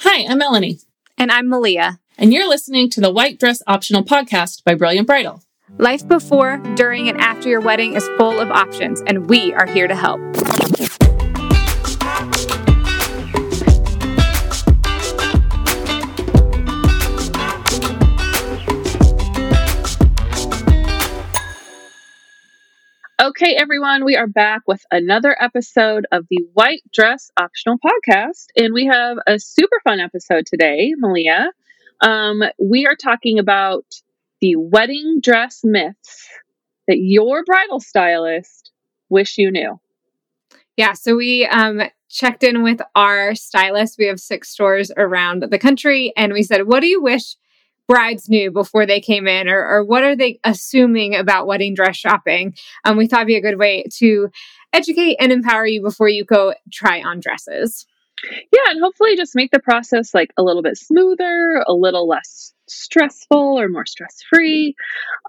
Hi, I'm Melanie. And I'm Malea. And you're listening to the White Dress Optional podcast by Brilliant Bridal. Life before, during, and after your wedding is full of options, and we are here to help. Okay, everyone, we are back with another episode of the White Dress Optional Podcast. And we have a super fun episode today, Malea. Um, we are talking about the wedding dress myths that your bridal stylist wish you knew. Yeah, so we um, checked in with our stylist. We have six stores around the country, and we said, What do you wish brides knew before they came in or, or what are they assuming about wedding dress shopping? Um, we thought it'd be a good way to educate and empower you before you go try on dresses. Yeah and hopefully just make the process like a little bit smoother a little less stressful or more stress free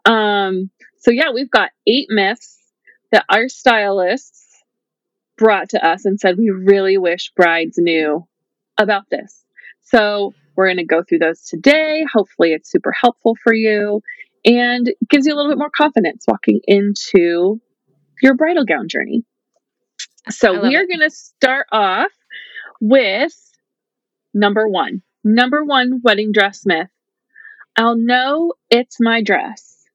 um, so yeah we've got eight myths that our stylists brought to us and said we really wish brides knew about this. So we're going to go through those today. Hopefully, it's super helpful for you and gives you a little bit more confidence walking into your bridal gown journey. So, we are going to start off with number one. Number one wedding dress myth I'll know it's my dress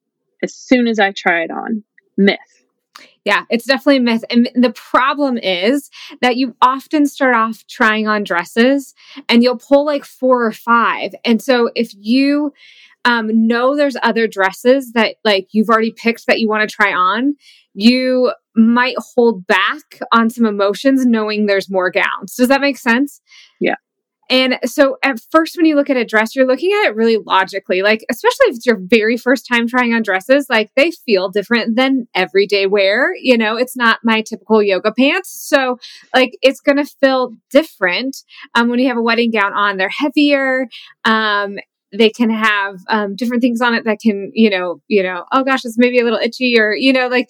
as soon as I try it on. Myth. Yeah, it's definitely a myth. And the problem is that you often start off trying on dresses and you'll pull like four or five. And so if you um, know there's other dresses that like you've already picked that you want to try on, you might hold back on some emotions knowing there's more gowns. Does that make sense? Yeah. And so at first, when you look at a dress, you're looking at it really logically. Like, especially if it's your very first time trying on dresses, like they feel different than everyday wear. You know, it's not my typical yoga pants. So, like, it's going to feel different um, when you have a wedding gown on. They're heavier. Um, they can have um, different things on it that can, you know, you know, oh gosh, it's maybe a little itchy, or you know, like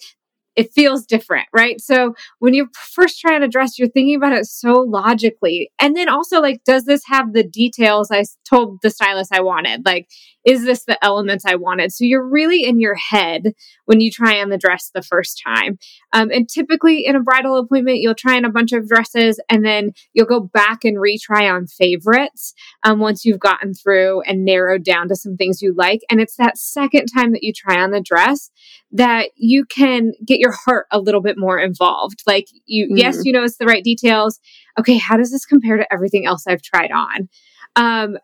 it feels different, right? So when you're first trying to dress, you're thinking about it so logically. And then also, like, does this have the details I told the stylist I wanted? Like, is this the elements I wanted? So you're really in your head when you try on the dress the first time. Um, and typically in a bridal appointment, you'll try on a bunch of dresses and then you'll go back and retry on favorites um, once you've gotten through and narrowed down to some things you like. And it's that second time that you try on the dress that you can get your heart a little bit more involved. Like you, mm. yes, you know, it's the right details. Okay, how does this compare to everything else I've tried on? Um,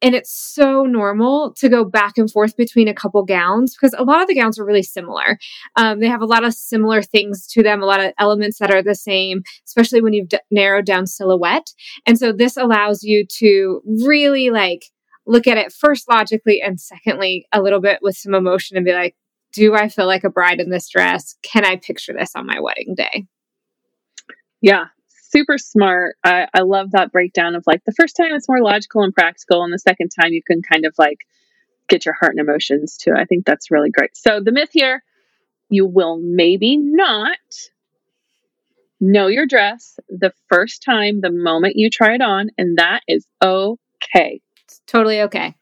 and it's so normal to go back and forth between a couple gowns because a lot of the gowns are really similar. Um, they have a lot of similar things to them, a lot of elements that are the same, especially when you've d- narrowed down silhouette. And so this allows you to really like look at it first logically and secondly a little bit with some emotion and be like, do I feel like a bride in this dress? Can I picture this on my wedding day? Yeah, super smart. I, I love that breakdown of like the first time it's more logical and practical, and the second time you can kind of like get your heart and emotions too. I think that's really great. So the myth here you will maybe not know your dress the first time, the moment you try it on, and that is okay. It's totally okay.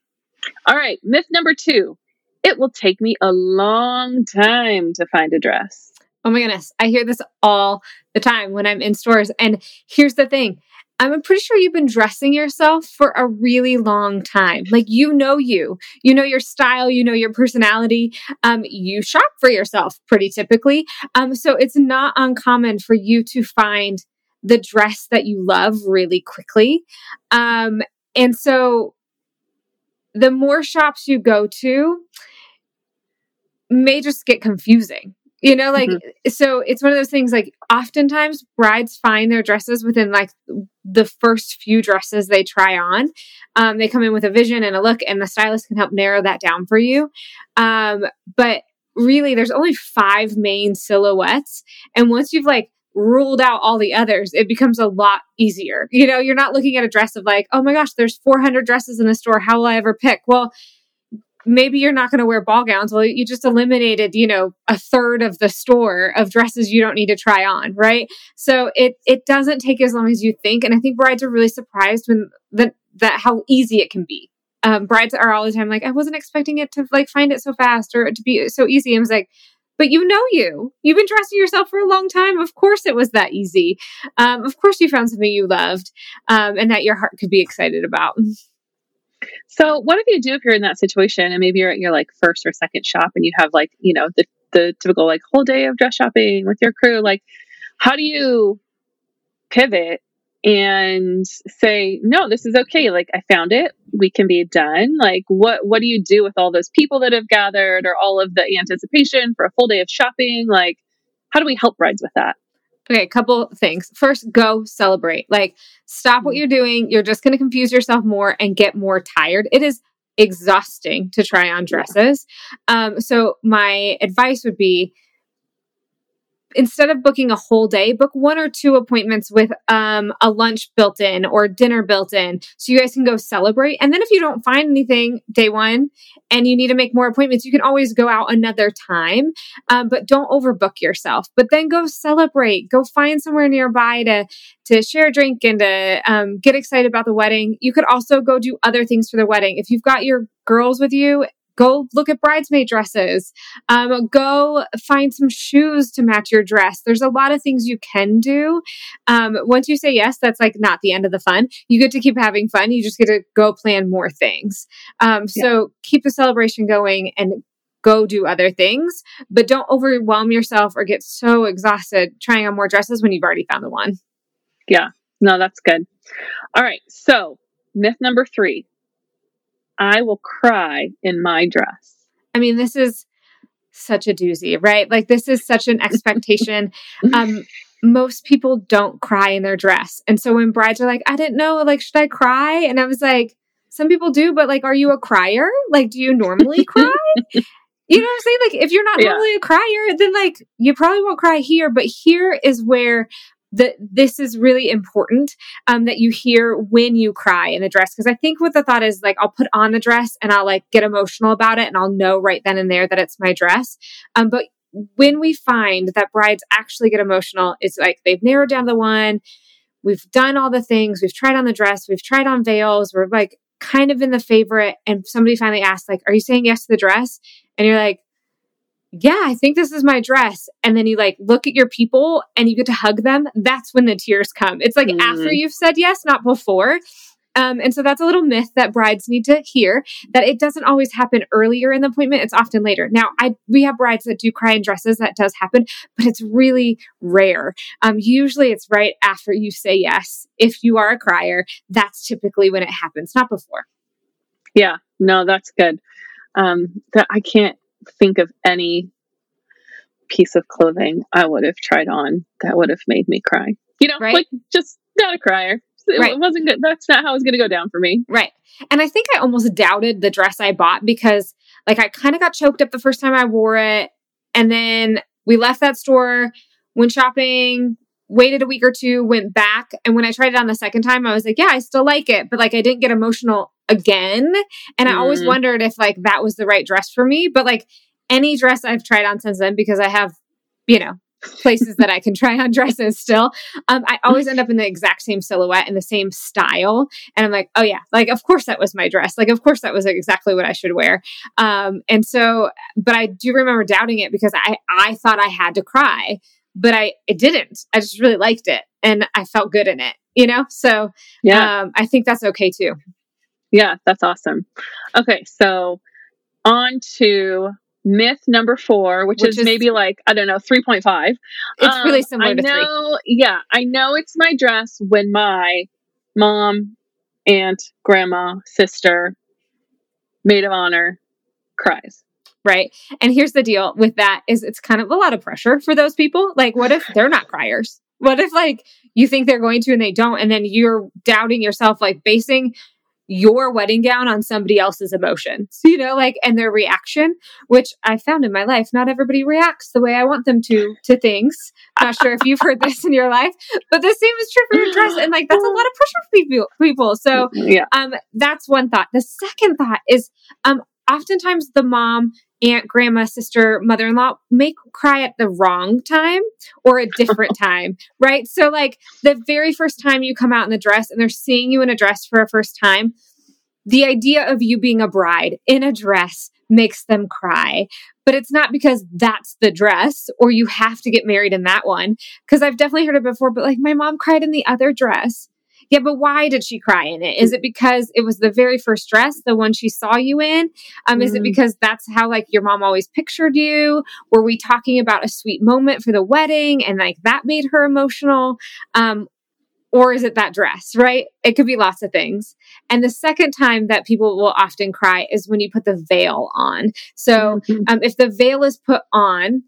All right, myth number two it will take me a long time to find a dress. Oh my goodness. I hear this all the time when I'm in stores. And here's the thing I'm pretty sure you've been dressing yourself for a really long time. Like you know you, you know your style, you know your personality. Um, you shop for yourself pretty typically. Um, so it's not uncommon for you to find the dress that you love really quickly. Um, and so the more shops you go to may just get confusing you know, like, mm-hmm. so it's one of those things like, oftentimes brides find their dresses within like the first few dresses they try on. Um, they come in with a vision and a look, and the stylist can help narrow that down for you. Um, but really, there's only five main silhouettes. And once you've like ruled out all the others, it becomes a lot easier. You know, you're not looking at a dress of like, oh my gosh, there's 400 dresses in the store. How will I ever pick? Well, maybe you're not going to wear ball gowns. Well, you just eliminated, you know, a third of the store of dresses you don't need to try on, right? So it it doesn't take as long as you think, and I think brides are really surprised when that that how easy it can be. Um, brides are all the time like, I wasn't expecting it to like find it so fast or to be so easy. I was like, but you know you. You've been dressing yourself for a long time. Of course it was that easy. Um, of course you found something you loved um, and that your heart could be excited about. So, what if you do if you're in that situation and maybe you're at your like first or second shop and you have like, you know, the, the typical like whole day of dress shopping with your crew? Like, how do you pivot and say, no, this is okay. Like, I found it. We can be done. Like, what, what do you do with all those people that have gathered or all of the anticipation for a full day of shopping? Like, how do we help brides with that? Okay, a couple things. First, go celebrate. Like, stop what mm. you're doing. You're just going to confuse yourself more and get more tired. It is exhausting to try on dresses. Um, so, my advice would be instead of booking a whole day, book one or two appointments with um, a lunch built in or dinner built in so you guys can go celebrate. And then if you don't find anything day one and you need to make more appointments, you can always go out another time. Um, but don't overbook yourself. But then go celebrate. Go find somewhere nearby to to share a drink and to um, get excited about the wedding. You could also go do other things for the wedding. If you've got your girls with you Go look at bridesmaid dresses. Um, go find some shoes to match your dress. There's a lot of things you can do. Um, once you say yes, that's like not the end of the fun. You get to keep having fun. You just get to go plan more things. Um, so yeah. keep the celebration going and go do other things, but don't overwhelm yourself or get so exhausted trying on more dresses when you've already found the one. Yeah, no, that's good. All right. So, myth number three I will cry in my dress. I mean, this is such a doozy, right? Like this is such an expectation. um, most people don't cry in their dress. And so when brides are like, I didn't know, like, should I cry? And I was like, some people do, but like, are you a crier? Like, do you normally cry? You know what I'm saying? Like, if you're not yeah. normally a crier, then like you probably won't cry here. But here is where that this is really important um, that you hear when you cry in the dress. Because i think what the thought is like i'll put on the dress and i'll like get emotional about it and i'll know right then and there that it's my dress. Um, but when we find that brides actually get emotional it's like they've narrowed down the one we've done all the things we've tried on the dress we've tried on veils we're like kind of in the favorite and somebody finally asks like are you saying yes to the dress? And you're like yeah, I think this is my dress. And then you like look at your people and you get to hug them. That's when the tears come. It's like mm. after you've said yes, not before. Um, and so that's a little myth that brides need to hear that it doesn't always happen earlier in the appointment. It's often later. Now, I we have brides that do cry in dresses. That does happen, but it's really rare. Um, usually, it's right after you say yes. If you are a crier, that's typically when it happens, not before. Yeah, no, that's good. Um, that I can't think of any piece of clothing I would have tried on that would have made me cry. You know, right? like just not a crier. It right. wasn't good. That's not how it was going to go down for me. Right. And I think I almost doubted the dress I bought because, like, I kind of got choked up the first time I wore it. And then we left that store, went shopping, waited a week or two, went back. And when I tried it on the second time, I was like, yeah, I still like it. But like, I didn't get emotional again. And mm. I always mm. wondered if like that was the right dress for me. But like, any dress I've tried on since then, because I have, you know, places that I can try on dresses still. Um, I always end up in the exact same silhouette and the same style. And I'm like, oh yeah, like of course that was my dress. Like of course that was exactly what I should wear. Um, and so, but I do remember doubting it because I I thought I had to cry but I it didn't. I just really liked it and I felt good in it, you know? So yeah, um, I think that's okay too. Yeah, that's awesome. Okay, so on to myth number four, which, which is, is, maybe like, I don't know, 3.5. It's um, really similar I know, three. Yeah, I know it's my dress when my mom, aunt, grandma, sister, maid of honor cries right and here's the deal with that is it's kind of a lot of pressure for those people like what if they're not criers what if like you think they're going to and they don't and then you're doubting yourself like basing your wedding gown on somebody else's emotions, you know, like, and their reaction, which I found in my life, not everybody reacts the way I want them to, to things. I'm not sure if you've heard this in your life, but the same is true for your dress. And like, that's a lot of pressure for people. people. So, yeah. um, that's one thought. The second thought is, um, oftentimes the mom, aunt, grandma, sister, mother in law may cry at the wrong time or a different time, right? So, like the very first time you come out in the dress and they're seeing you in a dress for a first time, the idea of you being a bride in a dress makes them cry. But it's not because that's the dress or you have to get married in that one. Because I've definitely heard it before, but like my mom cried in the other dress. Yeah, but why did she cry in it? Is it because it was the very first dress, the one she saw you in? Um, mm Is it mm-hmm. because that's how like your mom always pictured you? Were we talking about a sweet moment for the wedding and like that made her emotional? Um, or is it that dress, right? It could be lots of things. And the second time that people will often cry is when you put the veil on. So mm-hmm. um, if the veil is put on,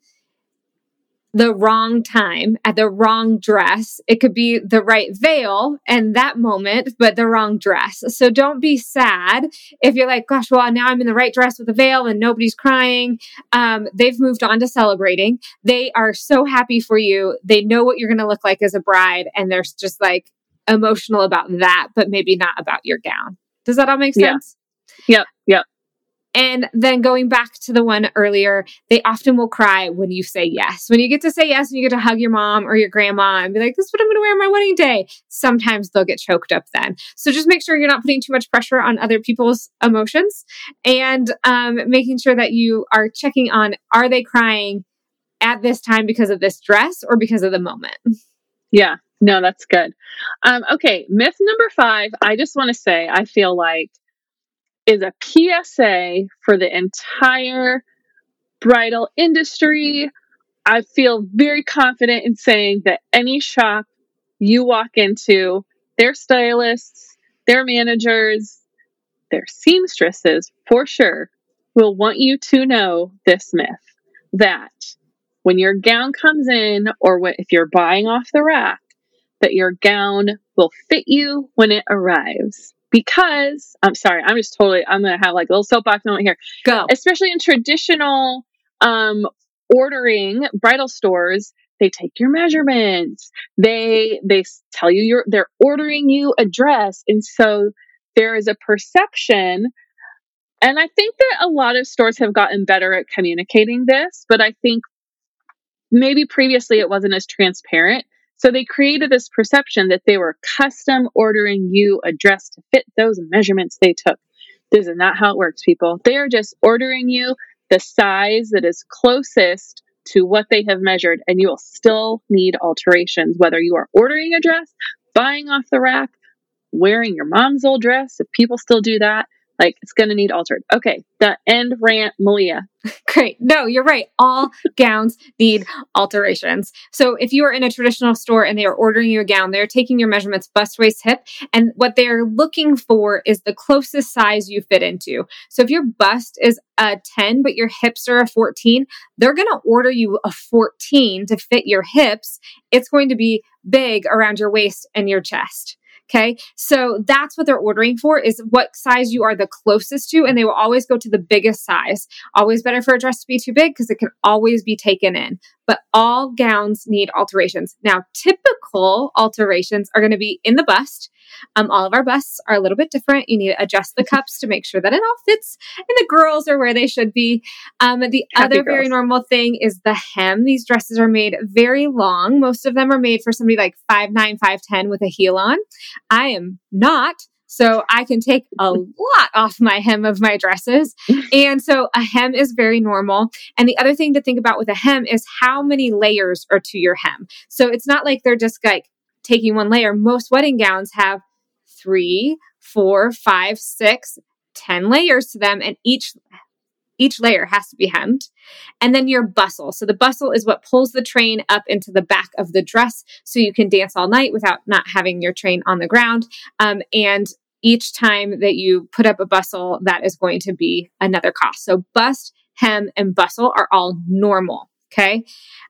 the wrong time at the wrong dress. It could be the right veil and that moment, but the wrong dress. So don't be sad if you're like, gosh, well, now I'm in the right dress with a veil and nobody's crying. Um, they've moved on to celebrating. They are so happy for you. They know what you're going to look like as a bride and they're just like emotional about that, but maybe not about your gown. Does that all make sense? Yeah. Yep. Yep. And then going back to the one earlier, they often will cry when you say yes. When you get to say yes and you get to hug your mom or your grandma and be like, this is what I'm going to wear on my wedding day. Sometimes they'll get choked up then. So just make sure you're not putting too much pressure on other people's emotions and um, making sure that you are checking on are they crying at this time because of this dress or because of the moment? Yeah, no, that's good. Um, okay, myth number five. I just want to say, I feel like is a PSA for the entire bridal industry. I feel very confident in saying that any shop you walk into, their stylists, their managers, their seamstresses for sure will want you to know this myth that when your gown comes in or if you're buying off the rack, that your gown will fit you when it arrives because I'm sorry, I'm just totally I'm gonna have like a little soapbox moment here. Go. Especially in traditional um ordering bridal stores, they take your measurements. They they tell you you're they're ordering you a dress. And so there is a perception and I think that a lot of stores have gotten better at communicating this, but I think maybe previously it wasn't as transparent so they created this perception that they were custom ordering you a dress to fit those measurements they took. This is not how it works, people. They are just ordering you the size that is closest to what they have measured, and you will still need alterations, whether you are ordering a dress, buying off the rack, wearing your mom's old dress, if people still do that, like it's going to need altered. Okay, the end rant, Malea. Great. No, you're right. All gowns need alterations. So if you are in a traditional store and they are ordering you a gown, they're taking your measurements bust, waist, hip, and what they're looking for is the closest size you fit into. So if your bust is a 10, but your hips are a 14, they're going to order you a 14 to fit your hips. It's going to be big around your waist and your chest. Okay. So that's what they're ordering for is what size you are the closest to. And they will always go to the biggest size. Always better for a dress to be too big because it can always be taken in. But all gowns need alterations. Now, typical alterations are going to be in the bust um, all of our busts are a little bit different. You need to adjust the cups to make sure that it all fits and the girls are where they should be. Um, the Happy other girls. very normal thing is the hem. These dresses are made very long. Most of them are made for somebody like five nine, five ten with a heel on. I am not. So I can take a lot off my hem of my dresses. And so a hem is very normal. And the other thing to think about with a hem is how many layers are to your hem. So it's not like they're just like taking one layer. Most wedding gowns have three, four, five, six, ten layers to them, and each each layer has to be hemmed. And then your bustle. So the bustle is what pulls the train up into the back of the dress so you can dance all night without not having your train on the ground. Um, and each time that you put up a bustle, that is going to be another cost. So bust, hem, and bustle are all normal. Okay.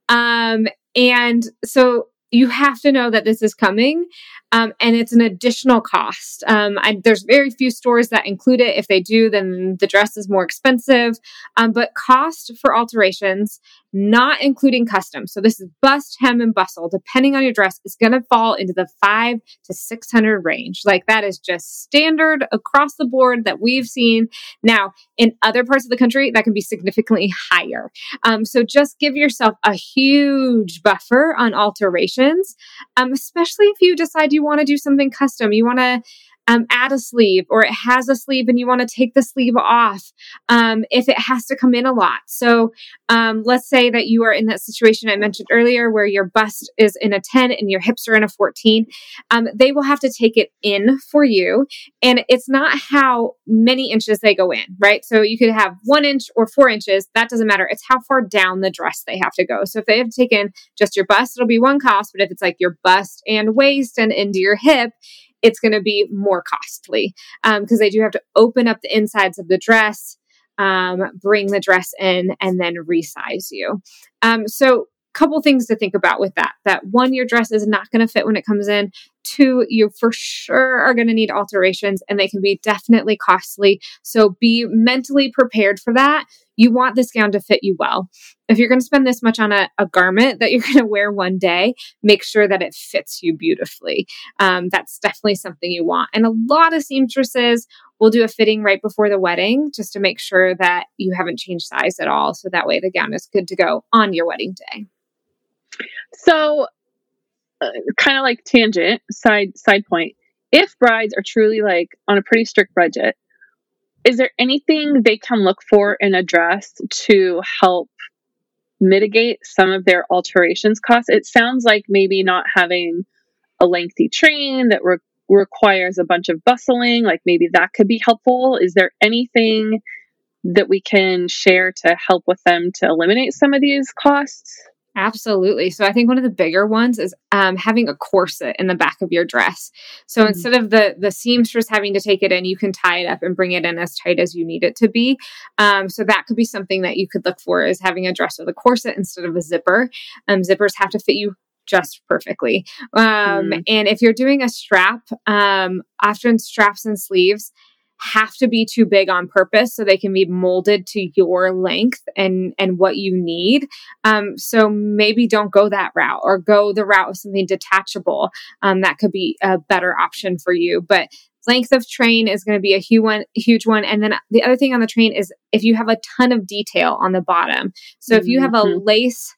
Um, and so you have to know that this is coming. Um, and it's an additional cost. Um, I, there's very few stores that include it. If they do, then the dress is more expensive. Um, but cost for alterations, not including custom. So this is bust, hem, and bustle, depending on your dress, is going to fall into the five to 600 range. Like that is just standard across the board that we've seen. Now, in other parts of the country, that can be significantly higher. Um, so just give yourself a huge buffer on alterations, um, especially if you decide you want to do something custom. You want to um, add a sleeve or it has a sleeve and you want to take the sleeve off um, if it has to come in a lot. So um, let's say that you are in that situation I mentioned earlier where your bust is in a 10 and your hips are in a 14. Um, they will have to take it in for you. And it's not how many inches they go in, right? So you could have one inch or four inches. That doesn't matter. It's how far down the dress they have to go. So if they have to take in just your bust, it'll be one cost. But if it's like your bust and waist and into your hip, it's going to be more costly because um, they do have to open up the insides of the dress, um, bring the dress in, and then resize you. Um, so, couple things to think about with that that one your dress is not going to fit when it comes in two you for sure are going to need alterations and they can be definitely costly so be mentally prepared for that you want this gown to fit you well. If you're going to spend this much on a, a garment that you're going to wear one day, make sure that it fits you beautifully. Um, that's definitely something you want. And a lot of seamstresses will do a fitting right before the wedding just to make sure that you haven't changed size at all. So that way the gown is good to go on your wedding day. So, uh, kind of like tangent, side side point. If brides are truly like on a pretty strict budget, is there anything they can look for in a dress to help mitigate some of their alterations costs? It sounds like maybe not having a lengthy train that re- requires a bunch of bustling, like maybe that could be helpful. Is there anything that we can share to help with them to eliminate some of these costs? Absolutely. So I think one of the bigger ones is um, having a corset in the back of your dress. So mm-hmm. instead of the the seamstress having to take it in, you can tie it up and bring it in as tight as you need it to be. Um, so that could be something that you could look for is having a dress with a corset instead of a zipper. Um, zippers have to fit you just perfectly. Um, mm. And if you're doing a strap, um, often straps and sleeves have to be too big on purpose so they can be molded to your length and and what you need. Um, so maybe don't go that route or go the route of something detachable. Um, that could be a better option for you. But length of train is going to be a huge one huge one. And then the other thing on the train is if you have a ton of detail on the bottom. So if you have a mm-hmm. lace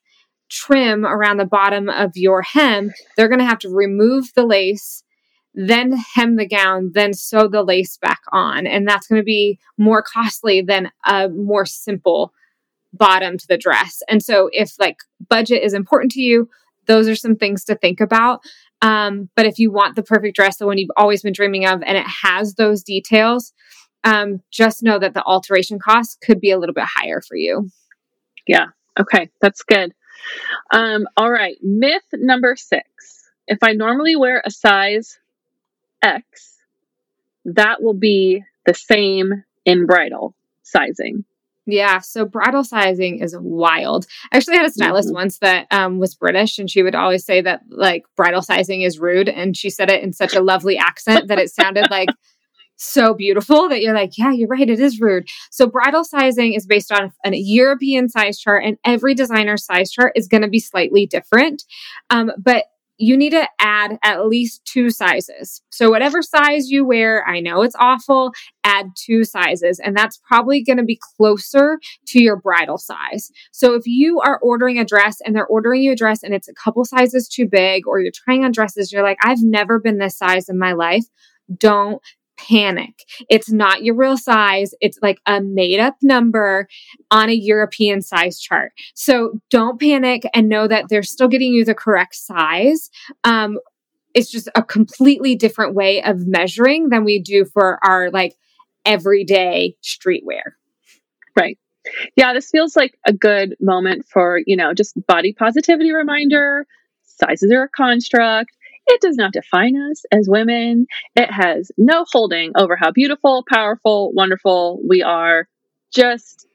trim around the bottom of your hem they're going to have to remove the lace then hem the gown, then sew the lace back on. And that's going to be more costly than a more simple bottom to the dress. And so, if like budget is important to you, those are some things to think about. Um, but if you want the perfect dress, the one you've always been dreaming of, and it has those details, um, just know that the alteration costs could be a little bit higher for you. Yeah. Okay. That's good. Um, all right. Myth number six. If I normally wear a size X, that will be the same in bridal sizing. Yeah, so bridal sizing is wild. I actually had a stylist mm-hmm. once that um, was British, and she would always say that like bridal sizing is rude, and she said it in such a lovely accent that it sounded like so beautiful that you're like, yeah, you're right, it is rude. So bridal sizing is based on a European size chart, and every designer's size chart is going to be slightly different. Um, but you need to add at least two sizes. So, whatever size you wear, I know it's awful, add two sizes. And that's probably going to be closer to your bridal size. So, if you are ordering a dress and they're ordering you a dress and it's a couple sizes too big, or you're trying on dresses, you're like, I've never been this size in my life, don't panic. It's not your real size. It's like a made up number on a European size chart. So don't panic and know that they're still getting you the correct size. Um, it's just a completely different way of measuring than we do for our like everyday streetwear. Right. Yeah, this feels like a good moment for, you know, just body positivity reminder. Sizes are a construct it does not define us as women. It has no holding over how beautiful, powerful, wonderful we are. Just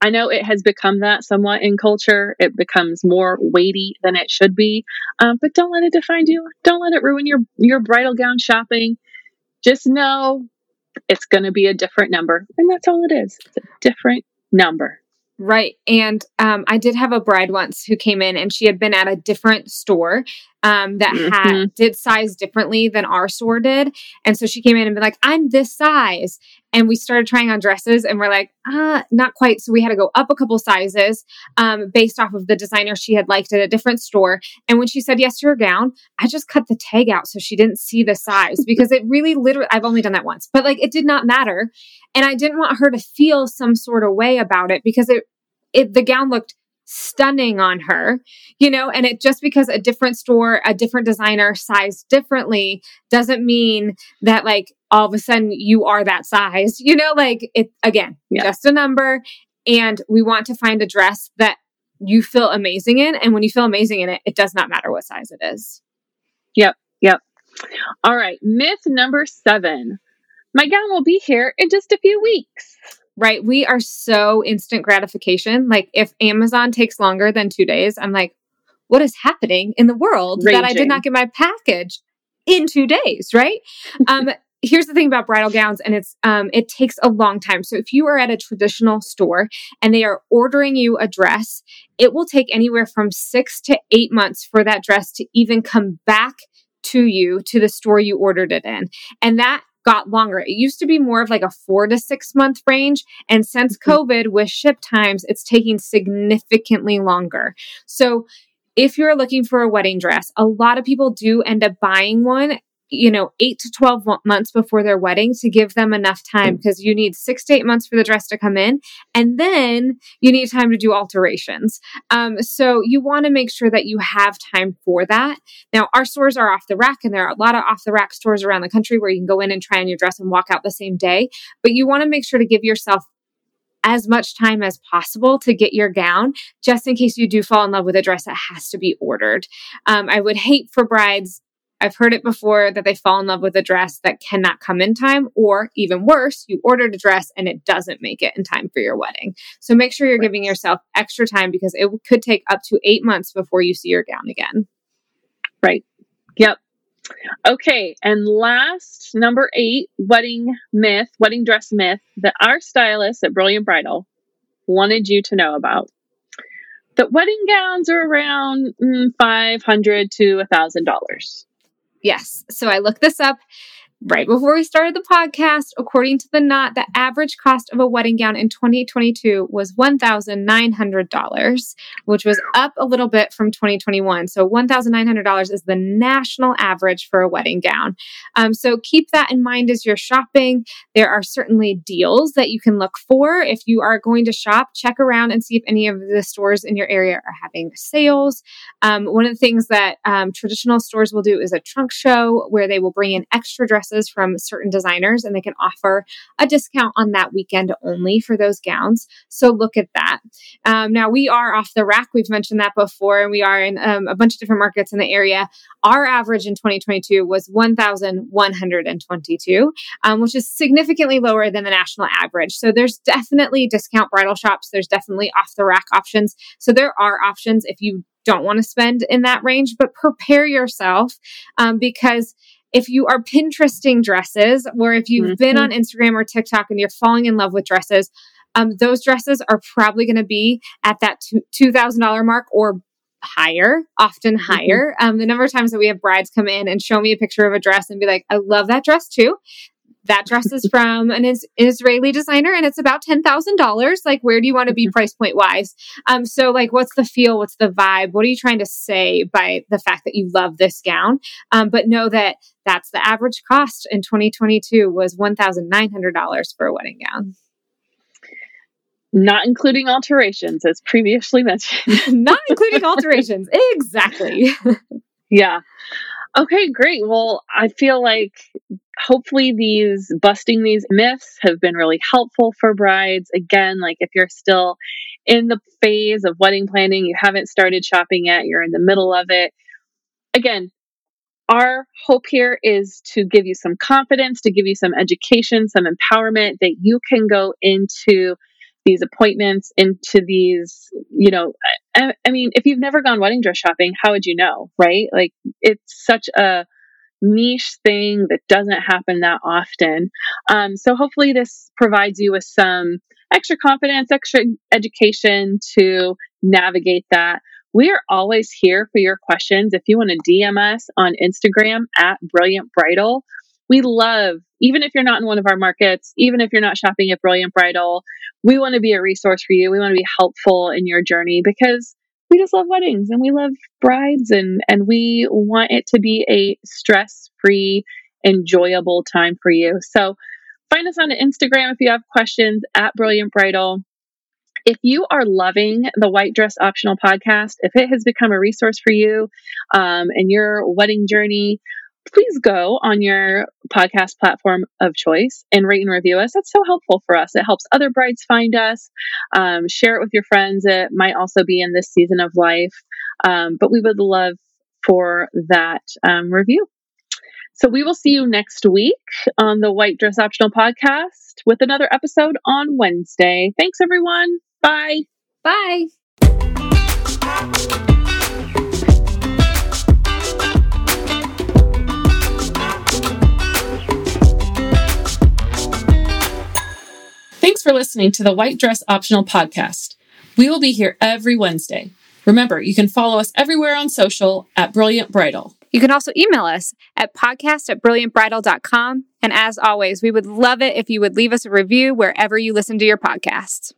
I know it has become that somewhat in culture. It becomes more weighty than it should be. Um, but don't let it define you. Don't let it ruin your your bridal gown shopping. Just know it's going to be a different number, and that's all it is. It's a different number. Right. And um, I did have a bride once who came in and she had been at a different store um, that mm-hmm. had did size differently than our store did. And so she came in and been like, I'm this size. And we started trying on dresses and we're like, ah, not quite. So we had to go up a couple sizes um, based off of the designer she had liked at a different store. And when she said yes to her gown, I just cut the tag out so she didn't see the size because it really literally, I've only done that once, but like it did not matter. And I didn't want her to feel some sort of way about it because it, it the gown looked stunning on her, you know, and it just because a different store, a different designer sized differently doesn't mean that like all of a sudden you are that size, you know, like it again, yeah. just a number. And we want to find a dress that you feel amazing in. And when you feel amazing in it, it does not matter what size it is. Yep. Yep. All right. Myth number seven. My gown will be here in just a few weeks right? We are so instant gratification. Like if Amazon takes longer than two days, I'm like, what is happening in the world Raging. that I did not get my package in two days, right? um, here's the thing about bridal gowns and it's um, it takes a long time so if you are at a traditional store and they are ordering you a dress it will take anywhere from six to eight months for that dress to even come back to you to the store you ordered it in and that got longer. It used to be more of like a four to six month range. And since mm-hmm. COVID with ship times, it's taking significantly longer. So if you're looking for a wedding dress, a lot of people do end up buying one you know, eight to 12 months before their wedding to give them enough time because you need six to eight months for the dress to come in. And then you need time to do alterations. Um, so you want to make sure that you have time for that. Now, our stores are off the rack, and there are a lot of off the rack stores around the country where you can go in and try on your dress and walk out the same day. But you want to make sure to give yourself as much time as possible to get your gown, just in case you do fall in love with a dress that has to be ordered. Um, I would hate for brides I've heard it before that they fall in love with a dress that cannot come in time, or even worse, you ordered a dress and it doesn't make it in time for your wedding. So make sure you're giving yourself extra time because it could take up to eight months before you see your gown again. Right. Yep. Okay. And last, number eight, wedding myth, wedding dress myth that our stylist at Brilliant Bridal wanted you to know about. That wedding gowns are around mm, 500 to $1,000. Yes. So I looked this up right before we started the podcast. According to the Knot, the average cost of a wedding gown in 2022 was $1,900, which was up a little bit from 2021. So $1,900 is the national average for a wedding gown. Um, so keep that in mind as you're shopping. There are certainly deals that you can look for. If you are going to shop, check around and see if any of the stores in your area are having sales. Um, one of the things that um, traditional stores will do is a trunk show where they will bring in extra dresses from certain designers and they can offer a discount on that weekend only for those gowns. So look at that. Um, now we are off the rack. We've mentioned that before, and we are in um, a bunch of different markets in the area. Our average in 2022 was 1,122, um, which is significantly lower than the national average. So there's definitely discount bridal shops. There's definitely off the rack options. So there are options if you don't want to spend in that range, but prepare yourself um, because if you are Pinteresting dresses, or if you've mm-hmm. been on Instagram or TikTok and you're falling in love with dresses, um, those dresses are probably going to be at that $2,000 mark or higher, often mm-hmm. higher. Mm-hmm. Um, the number of times that we have brides come in and show me a picture of a dress and be like, I love that dress too that dress is from an is- Israeli designer and it's about $10,000. Like, where do you want to be mm-hmm. price point wise? Um, so like, what's the feel? What's the vibe? What are you trying to say by the fact that you love this gown? Um, but know that that's the average cost in 2022 was $1,900 for a wedding gown. Not including alterations, as previously mentioned. Not including alterations. Exactly. yeah. Okay, great. Well, I feel like hopefully these busting these myths have been really helpful for brides. Again, like if you're still in the phase of wedding planning, you haven't started shopping yet, you're in the middle of it. Again, our hope here is to give you some confidence, to give you some education, some empowerment that you can go into these appointments, into these, you know, I, I mean, if you've never gone wedding dress shopping, how would you know, right? Like it's such a niche thing that doesn't happen that often. Um, so hopefully this provides you with some extra confidence, extra education to navigate that. We are always here for your questions. If you want to DM us on Instagram at Brilliant Bridal, we love, even if you're not in one of our markets, even if you're not shopping at Brilliant Bridal, we want to be a resource for you. We want to be helpful in your journey because we just love weddings and we love brides and and we want it to be a stress-free enjoyable time for you. So find us on Instagram if you have questions at Brilliant Bridal. If you are loving the White Dress Optional podcast, if it has become a resource for you um, in your wedding journey, please go on your podcast platform of choice and rate and review us. That's so helpful for us. It helps other brides find us. Um, share it with your friends. It might also be in this season of life, um, but we would love for that um, review. So we will see you next week on the White Dress Optional podcast with another episode on Wednesday. Thanks, everyone. Bye. Bye. Thanks for listening to the White Dress Optional podcast. We will be here every Wednesday. Remember, you can follow us everywhere on social at Brilliant Bridal. You can also email us at podcast at brilliantbridal.com. And as always, we would love it if you would leave us a review wherever you listen to your podcasts.